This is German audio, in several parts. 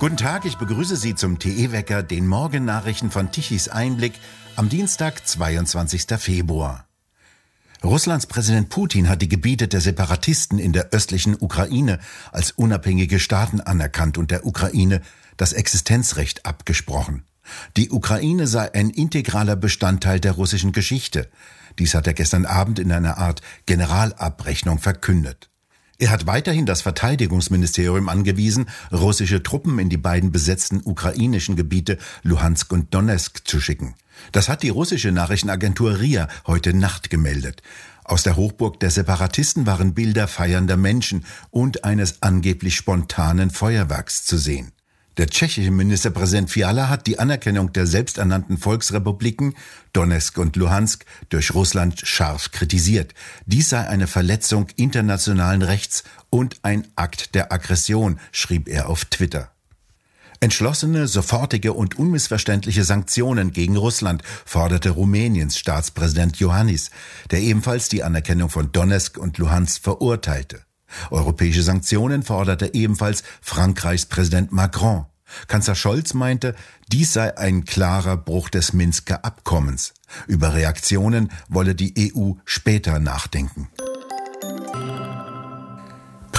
Guten Tag, ich begrüße Sie zum TE-Wecker, den Morgennachrichten von Tichys Einblick am Dienstag, 22. Februar. Russlands Präsident Putin hat die Gebiete der Separatisten in der östlichen Ukraine als unabhängige Staaten anerkannt und der Ukraine das Existenzrecht abgesprochen. Die Ukraine sei ein integraler Bestandteil der russischen Geschichte. Dies hat er gestern Abend in einer Art Generalabrechnung verkündet. Er hat weiterhin das Verteidigungsministerium angewiesen, russische Truppen in die beiden besetzten ukrainischen Gebiete Luhansk und Donetsk zu schicken. Das hat die russische Nachrichtenagentur RIA heute Nacht gemeldet. Aus der Hochburg der Separatisten waren Bilder feiernder Menschen und eines angeblich spontanen Feuerwerks zu sehen. Der tschechische Ministerpräsident Fiala hat die Anerkennung der selbsternannten Volksrepubliken Donetsk und Luhansk durch Russland scharf kritisiert. Dies sei eine Verletzung internationalen Rechts und ein Akt der Aggression, schrieb er auf Twitter. Entschlossene, sofortige und unmissverständliche Sanktionen gegen Russland forderte Rumäniens Staatspräsident Johannis, der ebenfalls die Anerkennung von Donetsk und Luhansk verurteilte. Europäische Sanktionen forderte ebenfalls Frankreichs Präsident Macron. Kanzler Scholz meinte, dies sei ein klarer Bruch des Minsker Abkommens. Über Reaktionen wolle die EU später nachdenken.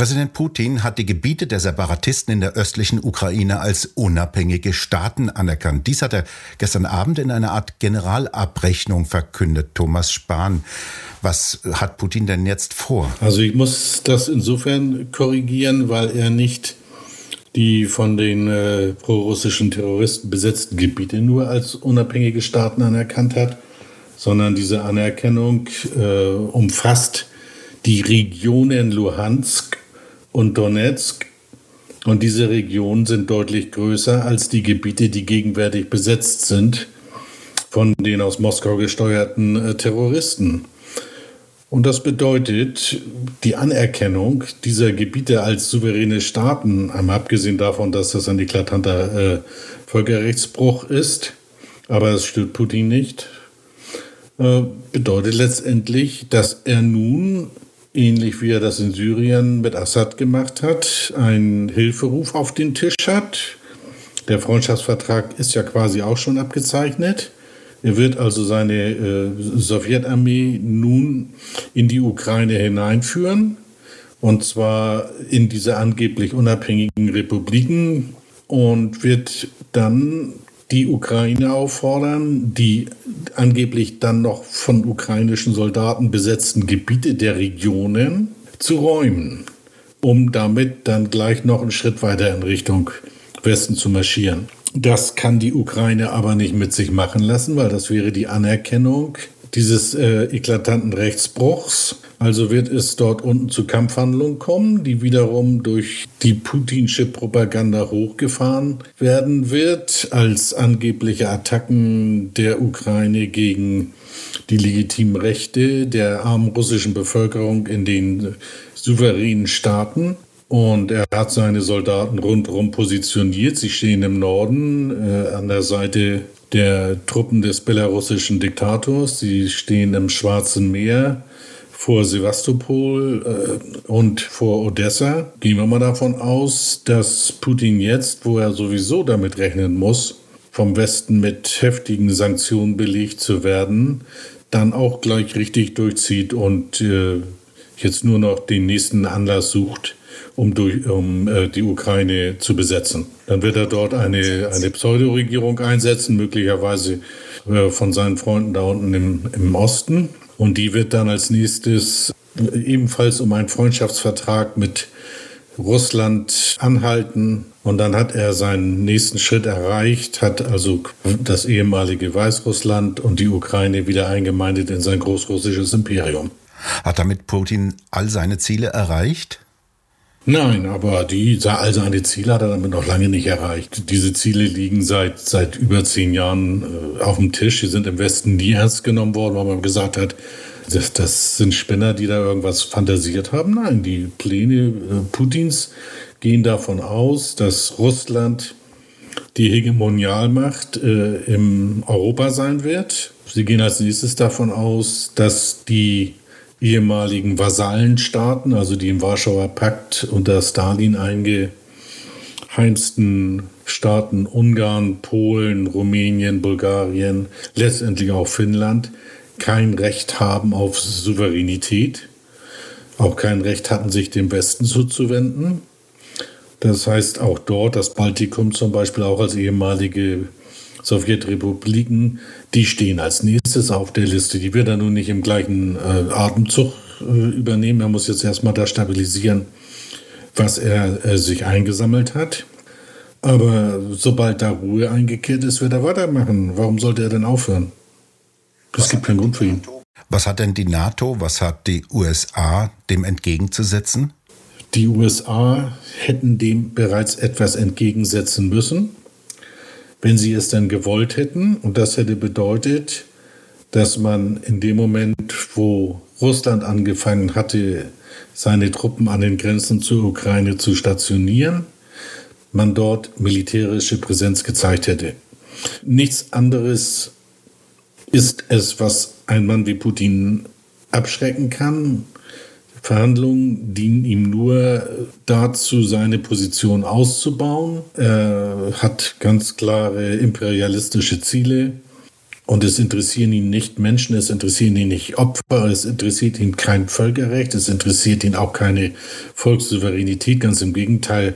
Präsident Putin hat die Gebiete der Separatisten in der östlichen Ukraine als unabhängige Staaten anerkannt. Dies hat er gestern Abend in einer Art Generalabrechnung verkündet. Thomas Spahn, was hat Putin denn jetzt vor? Also ich muss das insofern korrigieren, weil er nicht die von den äh, prorussischen Terroristen besetzten Gebiete nur als unabhängige Staaten anerkannt hat, sondern diese Anerkennung äh, umfasst die Regionen Luhansk und Donetsk. Und diese Regionen sind deutlich größer als die Gebiete, die gegenwärtig besetzt sind von den aus Moskau gesteuerten äh, Terroristen. Und das bedeutet die Anerkennung dieser Gebiete als souveräne Staaten, einmal abgesehen davon, dass das ein eklatanter äh, Völkerrechtsbruch ist, aber es stört Putin nicht, äh, bedeutet letztendlich, dass er nun, ähnlich wie er das in Syrien mit Assad gemacht hat, einen Hilferuf auf den Tisch hat. Der Freundschaftsvertrag ist ja quasi auch schon abgezeichnet. Er wird also seine äh, Sowjetarmee nun in die Ukraine hineinführen, und zwar in diese angeblich unabhängigen Republiken, und wird dann die Ukraine auffordern, die angeblich dann noch von ukrainischen Soldaten besetzten Gebiete der Regionen zu räumen, um damit dann gleich noch einen Schritt weiter in Richtung Westen zu marschieren. Das kann die Ukraine aber nicht mit sich machen lassen, weil das wäre die Anerkennung dieses äh, eklatanten Rechtsbruchs. Also wird es dort unten zu Kampfhandlungen kommen, die wiederum durch die putinsche Propaganda hochgefahren werden wird, als angebliche Attacken der Ukraine gegen die legitimen Rechte der armen russischen Bevölkerung in den souveränen Staaten. Und er hat seine Soldaten rundherum positioniert. Sie stehen im Norden äh, an der Seite der Truppen des belarussischen Diktators. Sie stehen im Schwarzen Meer vor Sevastopol äh, und vor Odessa. Gehen wir mal davon aus, dass Putin jetzt, wo er sowieso damit rechnen muss, vom Westen mit heftigen Sanktionen belegt zu werden, dann auch gleich richtig durchzieht und äh, jetzt nur noch den nächsten Anlass sucht, um, durch, um äh, die Ukraine zu besetzen. Dann wird er dort eine, eine Pseudoregierung einsetzen, möglicherweise äh, von seinen Freunden da unten im, im Osten. Und die wird dann als nächstes ebenfalls um einen Freundschaftsvertrag mit Russland anhalten. Und dann hat er seinen nächsten Schritt erreicht, hat also das ehemalige Weißrussland und die Ukraine wieder eingemeindet in sein großrussisches Imperium. Hat damit Putin all seine Ziele erreicht? Nein, aber die, all seine Ziele hat er damit noch lange nicht erreicht. Diese Ziele liegen seit, seit über zehn Jahren äh, auf dem Tisch. Die sind im Westen nie ernst genommen worden, weil man gesagt hat, das, das sind Spinner, die da irgendwas fantasiert haben. Nein, die Pläne äh, Putins gehen davon aus, dass Russland die Hegemonialmacht äh, im Europa sein wird. Sie gehen als nächstes davon aus, dass die ehemaligen Vasallenstaaten, also die im Warschauer Pakt unter Stalin eingehalten heimsten Staaten Ungarn, Polen, Rumänien, Bulgarien, letztendlich auch Finnland kein Recht haben auf Souveränität, auch kein Recht hatten, sich dem Westen zuzuwenden. Das heißt auch dort, das Baltikum zum Beispiel auch als ehemalige Sowjetrepubliken, die stehen als nächstes auf der Liste. Die wird er nun nicht im gleichen äh, Atemzug äh, übernehmen. Er muss jetzt erstmal da stabilisieren, was er äh, sich eingesammelt hat. Aber sobald da Ruhe eingekehrt ist, wird er weitermachen. Warum sollte er denn aufhören? Es gibt keinen Grund für ihn. Was hat denn die NATO, was hat die USA dem entgegenzusetzen? Die USA hätten dem bereits etwas entgegensetzen müssen, wenn sie es denn gewollt hätten. Und das hätte bedeutet, dass man in dem Moment, wo Russland angefangen hatte, seine Truppen an den Grenzen zur Ukraine zu stationieren, man dort militärische Präsenz gezeigt hätte. Nichts anderes ist es, was ein Mann wie Putin abschrecken kann. Verhandlungen dienen ihm nur dazu, seine Position auszubauen. Er hat ganz klare imperialistische Ziele. Und es interessieren ihn nicht Menschen, es interessieren ihn nicht Opfer, es interessiert ihn kein Völkerrecht, es interessiert ihn auch keine Volkssouveränität. Ganz im Gegenteil,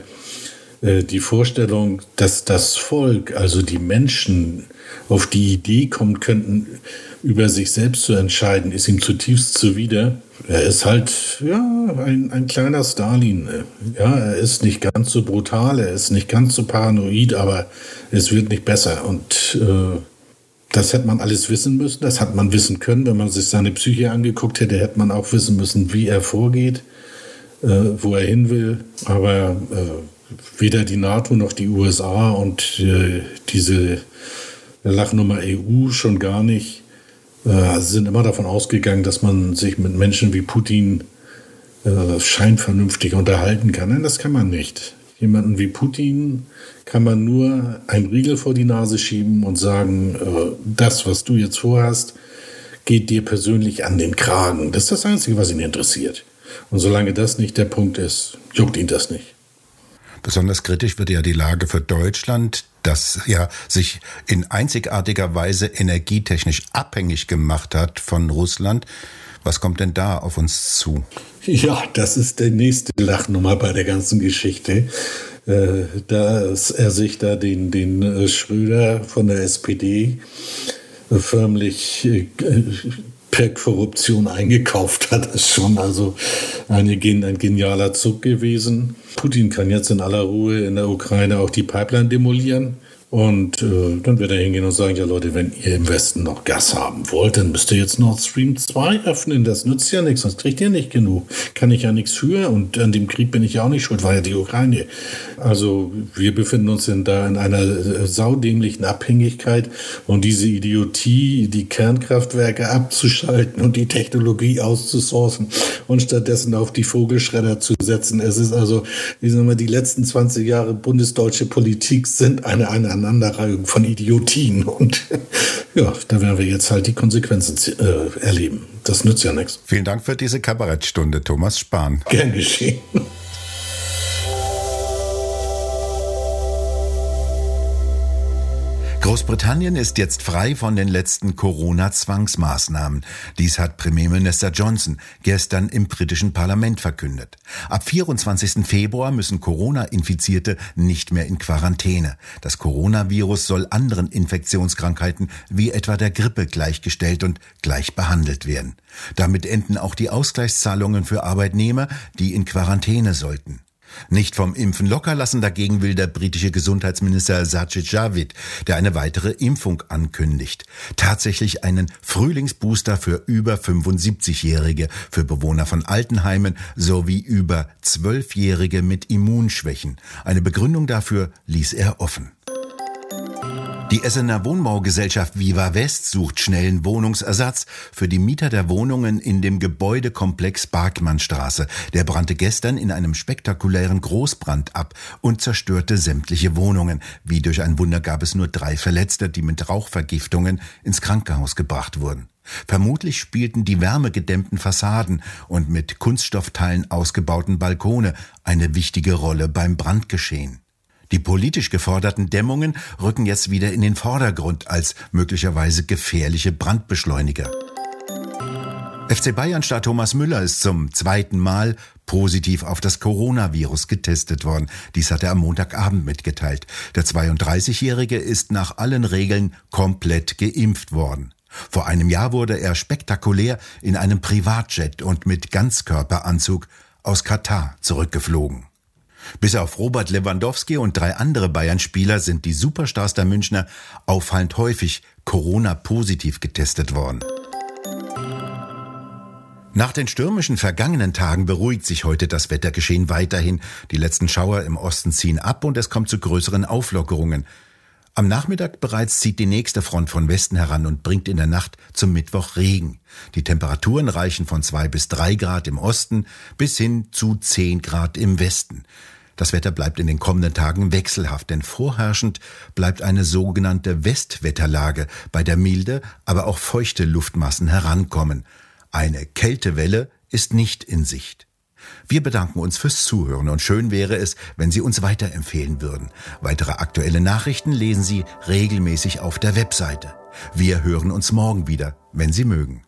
die Vorstellung, dass das Volk, also die Menschen, auf die Idee kommen könnten, über sich selbst zu entscheiden, ist ihm zutiefst zuwider. Er ist halt ja, ein, ein kleiner Stalin. Ja, er ist nicht ganz so brutal, er ist nicht ganz so paranoid, aber es wird nicht besser. Und äh, das hätte man alles wissen müssen, das hat man wissen können. Wenn man sich seine Psyche angeguckt hätte, hätte man auch wissen müssen, wie er vorgeht, äh, wo er hin will. Aber äh, weder die NATO noch die USA und äh, diese Lachnummer EU schon gar nicht. Äh, sind immer davon ausgegangen, dass man sich mit Menschen wie Putin äh, scheinvernünftig unterhalten kann. Nein, das kann man nicht. Jemanden wie Putin kann man nur einen Riegel vor die Nase schieben und sagen, äh, das, was du jetzt vorhast, geht dir persönlich an den Kragen. Das ist das Einzige, was ihn interessiert. Und solange das nicht der Punkt ist, juckt ihn das nicht. Besonders kritisch wird ja die Lage für Deutschland, das ja sich in einzigartiger Weise energietechnisch abhängig gemacht hat von Russland. Was kommt denn da auf uns zu? Ja, das ist der nächste Lachnummer bei der ganzen Geschichte. Äh, dass er sich da den, den äh, Schröder von der SPD äh, förmlich per Korruption eingekauft hat, ist schon also eine, ein genialer Zug gewesen. Putin kann jetzt in aller Ruhe in der Ukraine auch die Pipeline demolieren. Und äh, dann wird er hingehen und sagen, ja Leute, wenn ihr im Westen noch Gas haben wollt, dann müsst ihr jetzt Nord Stream 2 öffnen. Das nützt ja nichts, sonst kriegt ihr nicht genug. Kann ich ja nichts für und an dem Krieg bin ich ja auch nicht schuld, war ja die Ukraine. Also wir befinden uns in, da in einer äh, saudämlichen Abhängigkeit und diese Idiotie, die Kernkraftwerke abzuschalten und die Technologie auszusourcen und stattdessen auf die Vogelschredder zu setzen. Es ist also, wie sagen wir, die letzten 20 Jahre bundesdeutsche Politik sind eine, eine Aneinanderreihung von Idiotien. Und ja, da werden wir jetzt halt die Konsequenzen äh, erleben. Das nützt ja nichts. Vielen Dank für diese Kabarettstunde, Thomas Spahn. Gern geschehen. Großbritannien ist jetzt frei von den letzten Corona-Zwangsmaßnahmen. Dies hat Premierminister Johnson gestern im britischen Parlament verkündet. Ab 24. Februar müssen Corona-Infizierte nicht mehr in Quarantäne. Das Coronavirus soll anderen Infektionskrankheiten wie etwa der Grippe gleichgestellt und gleich behandelt werden. Damit enden auch die Ausgleichszahlungen für Arbeitnehmer, die in Quarantäne sollten. Nicht vom Impfen locker lassen dagegen will der britische Gesundheitsminister Sajid Javid, der eine weitere Impfung ankündigt. Tatsächlich einen Frühlingsbooster für über 75-Jährige, für Bewohner von Altenheimen sowie über 12-Jährige mit Immunschwächen. Eine Begründung dafür ließ er offen. Die Essener Wohnbaugesellschaft Viva West sucht schnellen Wohnungsersatz für die Mieter der Wohnungen in dem Gebäudekomplex Barkmannstraße. Der brannte gestern in einem spektakulären Großbrand ab und zerstörte sämtliche Wohnungen. Wie durch ein Wunder gab es nur drei Verletzte, die mit Rauchvergiftungen ins Krankenhaus gebracht wurden. Vermutlich spielten die wärmegedämmten Fassaden und mit Kunststoffteilen ausgebauten Balkone eine wichtige Rolle beim Brandgeschehen. Die politisch geforderten Dämmungen rücken jetzt wieder in den Vordergrund als möglicherweise gefährliche Brandbeschleuniger. FC Bayern-Star Thomas Müller ist zum zweiten Mal positiv auf das Coronavirus getestet worden. Dies hat er am Montagabend mitgeteilt. Der 32-Jährige ist nach allen Regeln komplett geimpft worden. Vor einem Jahr wurde er spektakulär in einem Privatjet und mit Ganzkörperanzug aus Katar zurückgeflogen. Bis auf Robert Lewandowski und drei andere Bayern-Spieler sind die Superstars der Münchner auffallend häufig Corona-positiv getestet worden. Nach den stürmischen vergangenen Tagen beruhigt sich heute das Wettergeschehen weiterhin. Die letzten Schauer im Osten ziehen ab und es kommt zu größeren Auflockerungen. Am Nachmittag bereits zieht die nächste Front von Westen heran und bringt in der Nacht zum Mittwoch Regen. Die Temperaturen reichen von zwei bis drei Grad im Osten bis hin zu zehn Grad im Westen. Das Wetter bleibt in den kommenden Tagen wechselhaft, denn vorherrschend bleibt eine sogenannte Westwetterlage, bei der milde, aber auch feuchte Luftmassen herankommen. Eine Kältewelle ist nicht in Sicht. Wir bedanken uns fürs Zuhören und schön wäre es, wenn Sie uns weiterempfehlen würden. Weitere aktuelle Nachrichten lesen Sie regelmäßig auf der Webseite. Wir hören uns morgen wieder, wenn Sie mögen.